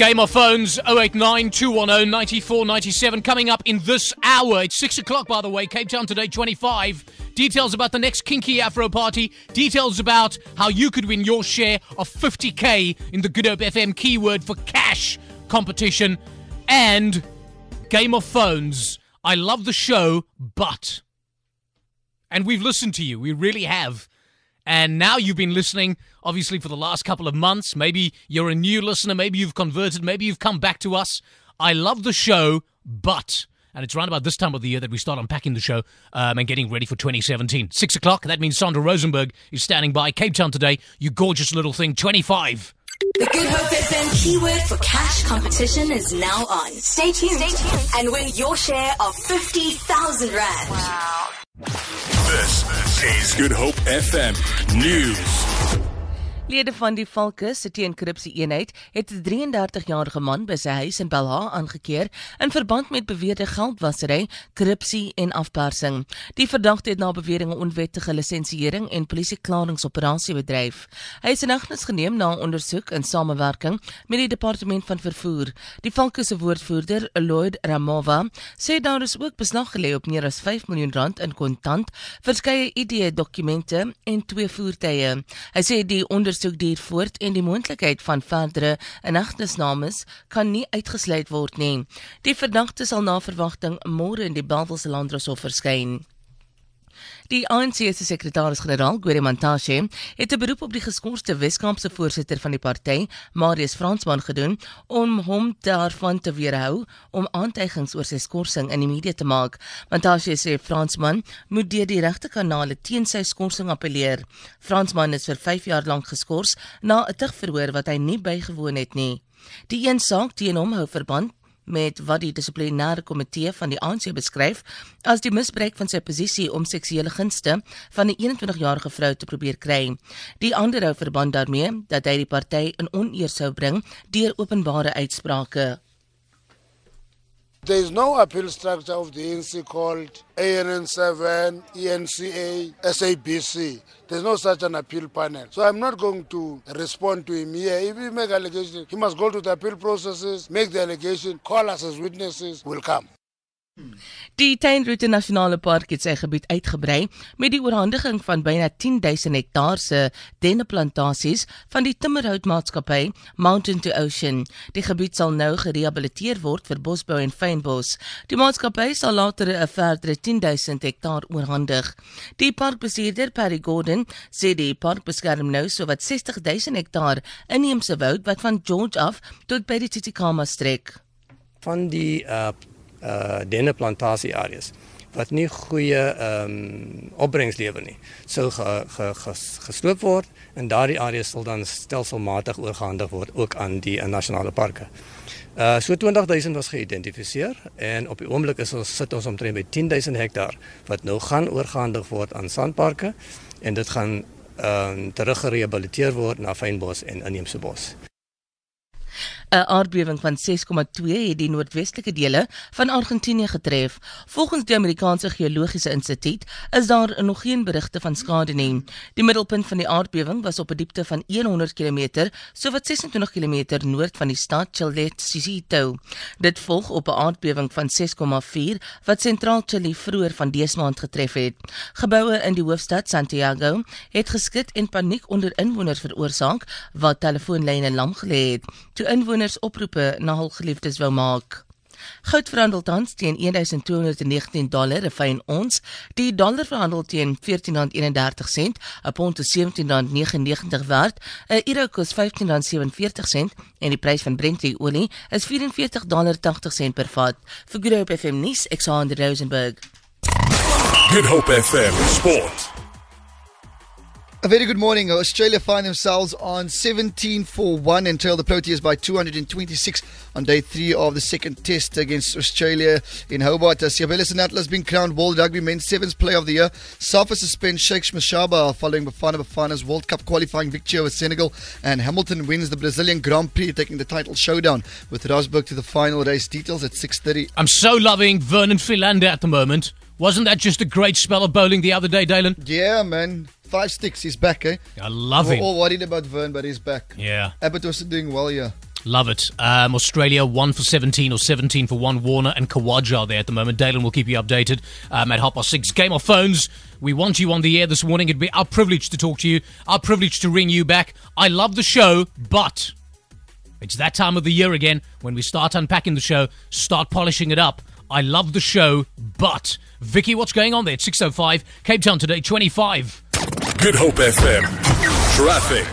Game of Phones 089 210 9497 coming up in this hour. It's 6 o'clock, by the way. Cape Town today, 25. Details about the next Kinky Afro party. Details about how you could win your share of 50k in the Good Hope FM keyword for cash competition. And Game of Phones. I love the show, but. And we've listened to you. We really have. And now you've been listening, obviously, for the last couple of months. Maybe you're a new listener. Maybe you've converted. Maybe you've come back to us. I love the show, but. And it's around about this time of the year that we start unpacking the show um, and getting ready for 2017. Six o'clock, that means Sandra Rosenberg is standing by. Cape Town today, you gorgeous little thing, 25. The Good Hope FM keyword for cash competition is now on. Stay tuned, Stay tuned. and win your share of 50,000 Rand. Wow. This is Good Hope FM News. Lede van die Valke se teenkorrupsie eenheid het 'n 33-jarige man by sy huis in Belha aangekeer in verband met beweerde geldwasery, korrupsie en afpersing. Die verdagte het na beweringe onwettige lisensiering en polisieklaringsoperasie bedryf. Hy is in hegtenis geneem na ondersoek in samewerking met die departement van vervoer. Die Valke se woordvoerder, Lloyd Ramova, sê daar is ook beslag gelê op meer as 5 miljoen rand in kontant, verskeie ID-dokumente en twee voertuie. Hy sê die ondersoek ondersoek duur voort en die moontlikheid van verdere inhegtenisnames kan nie uitgesluit word nie. Die verdagte sal na verwagting môre in die Bellville Landdroshof verskyn. Die ANC se sekretaris-generaal, Gwede Mantashe, het 'n beroep op die geskorste Weskaapse voorsitter van die party, Marius Fransman, gedoen om hom daarvan te weerhou om aantuigings oor sy skorsing in die media te maak. Mantashe sê Fransman moet deur die regte kanale teen sy skorsing appeleer. Fransman is vir 5 jaar lank geskort na 'n tugverhoor wat hy nie bygewoon het nie. Die een saak teen hom hou verband met wat die dissiplinêre komitee van die ANC beskryf as die misbruik van sy posisie om seksuele gunste van 'n 21-jarige vrou te probeer kry. Die ander hou verband daarmee dat hy die party in oneer sou bring deur openbare uitsprake. There is no appeal structure of the ANC called ANN7, ENCA, SABC. There's no such an appeal panel. So I'm not going to respond to him here. If he make allegations, he must go to the appeal processes, make the allegation, call us as witnesses, will come. Die Tuinroete Nasionale Park het sy gebied uitgebrei met die oorhandiging van byna 10000 hektaar se denneplantasies van die Timmerhout-maatskappy Mountain to Ocean. Die gebied sal nou gerehabiliteer word vir bosbou en fynbos. Die maatskappy sal later 'n verdere 10000 hektaar oorhandig. Die parkbestuurder Perry Gordon sê die park beskerm nou sowat 60000 hektaar inheemse woud wat van George af tot by die Tsitsikamma strek. Van die uh uh denneplantasie areas wat nie goeie ehm um, opbrengs lewer nie sou ge, ge, ge, gesloop word en daardie areas sal dan stelselmatig oorgehandig word ook aan die nasionale parke. Uh so 20000 was geïdentifiseer en op die oomblik is ons sit ons omtrent by 10000 hektaar wat nou gaan oorgehandig word aan sandparke en dit gaan ehm uh, teruggerehabiliteer word na fynbos en inheemse bos. 'n Aardbewing van 6,2 het die noordwestelike dele van Argentinië getref. Volgens die Amerikaanse Geologiese Instituut is daar nog geen berigte van skade nie. Die middelpunt van die aardbewing was op 'n diepte van 100 km, sowat 26 km noord van die stad Chiltepecito. Dit volg op 'n aardbewing van 6,4 wat sentraal Chili vroeër van dese maand getref het. Geboue in die hoofstad Santiago het geskit en paniek onder inwoners veroorsaak wat telefoonlyne lam gelê het. Toe inwoners inwoners oproepe na hul geliefdes wou maak. Goud verhandel tans teen 1219 dollar per fyn ons. Die dollar verhandel teen 14.31 sent, 'n pond is 17.99 werd, 'n euro kos 15.47 sent en die prys van Brent olie is 44.80 sent per vat. Vir Good Hope FM nuus, Alexander Rosenburg. Good Hope FM sport. A very good morning. Australia find themselves on 17 for 1 and trail the Proteas by 226 on day 3 of the second test against Australia in Hobart. Uh, Seabelo Senatla been crowned World Rugby Men's Sevens Player of the Year. Safa suspends Shakes Mashaba following Bafana Bafana's World Cup qualifying victory over Senegal. And Hamilton wins the Brazilian Grand Prix, taking the title showdown with Rosberg to the final race. Details at 6.30. I'm so loving Vernon Philander at the moment. Wasn't that just a great spell of bowling the other day, Dalen? Yeah, man. Five sticks. He's back, eh? I love We're him. all worried about Vern, but he's back. Yeah. Abbott was doing well, yeah. Love it. Um, Australia, 1 for 17 or 17 for 1. Warner and Khawaja are there at the moment. Dalen will keep you updated um, at half past 6. Game of phones. We want you on the air this morning. It'd be our privilege to talk to you, our privilege to ring you back. I love the show, but it's that time of the year again when we start unpacking the show, start polishing it up. I love the show, but Vicky, what's going on there? It's 6.05, Cape Town today, 25. Good Hope FM. Traffic.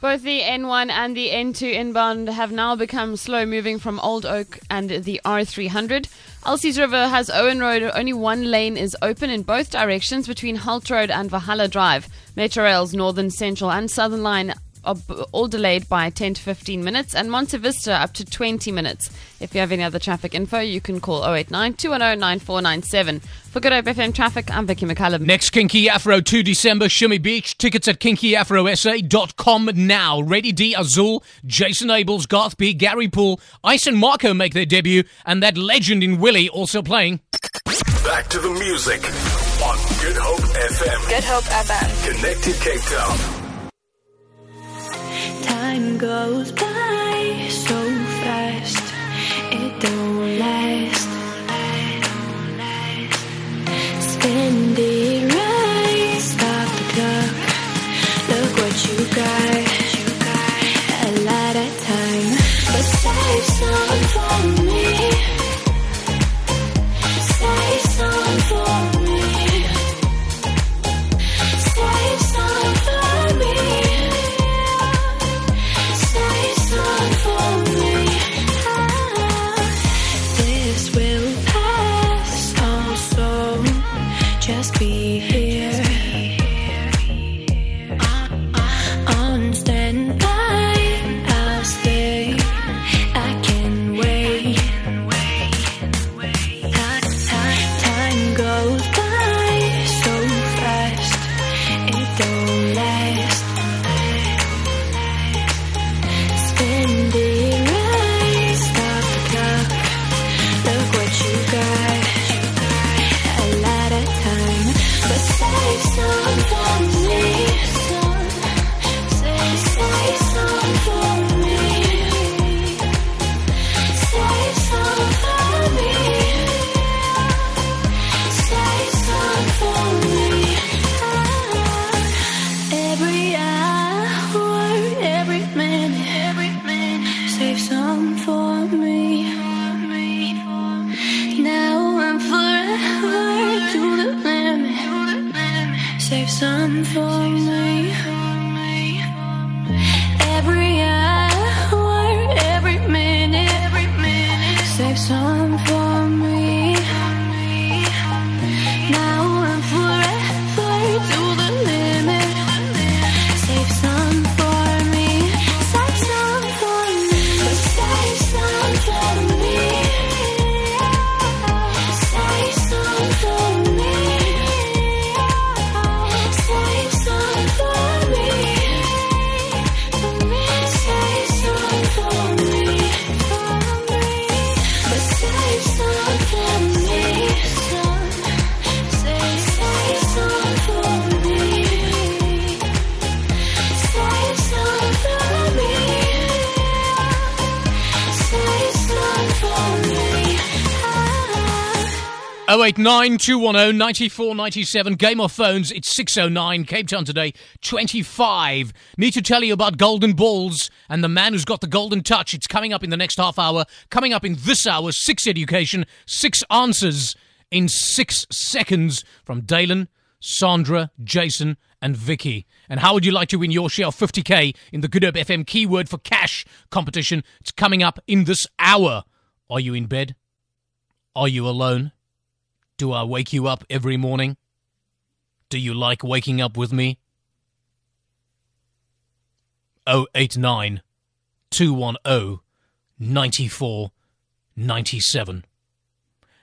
Both the N1 and the N2 inbound have now become slow moving from Old Oak and the R300. Elsie's River has Owen Road. Only one lane is open in both directions between Halt Road and Valhalla Drive. Metrorail's Northern, Central, and Southern Line are all delayed by 10 to 15 minutes, and Monte Vista up to 20 minutes. If you have any other traffic info, you can call 089 210 9497. For Good Hope FM traffic, I'm Vicky McCallum. Next Kinky Afro 2 December, Shimmy Beach. Tickets at kinkyafrosa.com now. Ready D Azul, Jason Abels, Garth B, Gary Poole, Ice and Marco make their debut, and that legend in Willie also playing. Back to the music on Good Hope FM. Good Hope FM. Connected Cape Town. Time goes by 089 210 9497. Game of Phones. It's 609. Cape Town today, 25. Need to tell you about Golden Balls and the man who's got the golden touch. It's coming up in the next half hour. Coming up in this hour, six education, six answers in six seconds from Dalen, Sandra, Jason, and Vicky. And how would you like to win your share of 50k in the Good FM keyword for cash competition? It's coming up in this hour. Are you in bed? Are you alone? Do I uh, wake you up every morning? Do you like waking up with me? 089 210 94 97.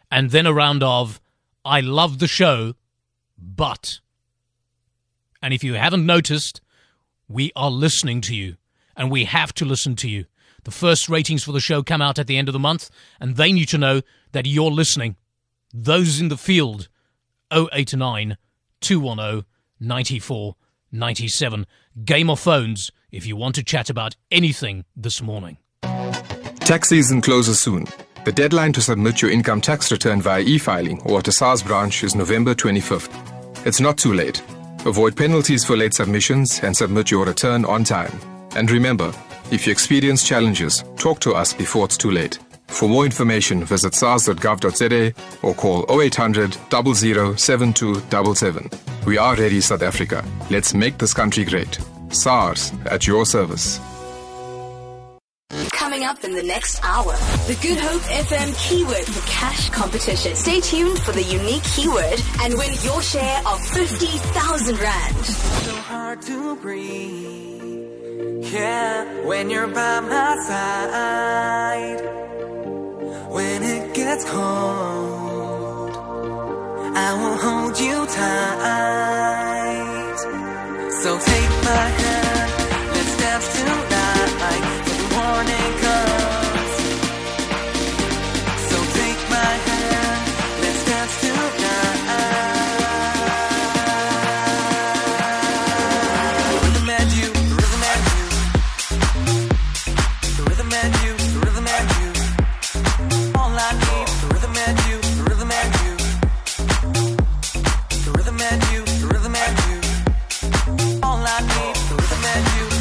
And then a round of I love the show, but. And if you haven't noticed, we are listening to you, and we have to listen to you. The first ratings for the show come out at the end of the month, and they need to know that you're listening. Those in the field, 089 210 94 97. Game of phones if you want to chat about anything this morning. Tax season closes soon. The deadline to submit your income tax return via e filing or at a SARS branch is November 25th. It's not too late. Avoid penalties for late submissions and submit your return on time. And remember, if you experience challenges, talk to us before it's too late. For more information, visit sars.gov.za or call 0800 00 7277. We are ready, South Africa. Let's make this country great. SARS at your service. Coming up in the next hour, the Good Hope FM keyword for cash competition. Stay tuned for the unique keyword and win your share of 50,000 Rand. So hard to breathe. Yeah, when you're by my side gets cold, I will hold you tight. So take my hand, let's dance tonight. Till the morning comes. I need to cement you.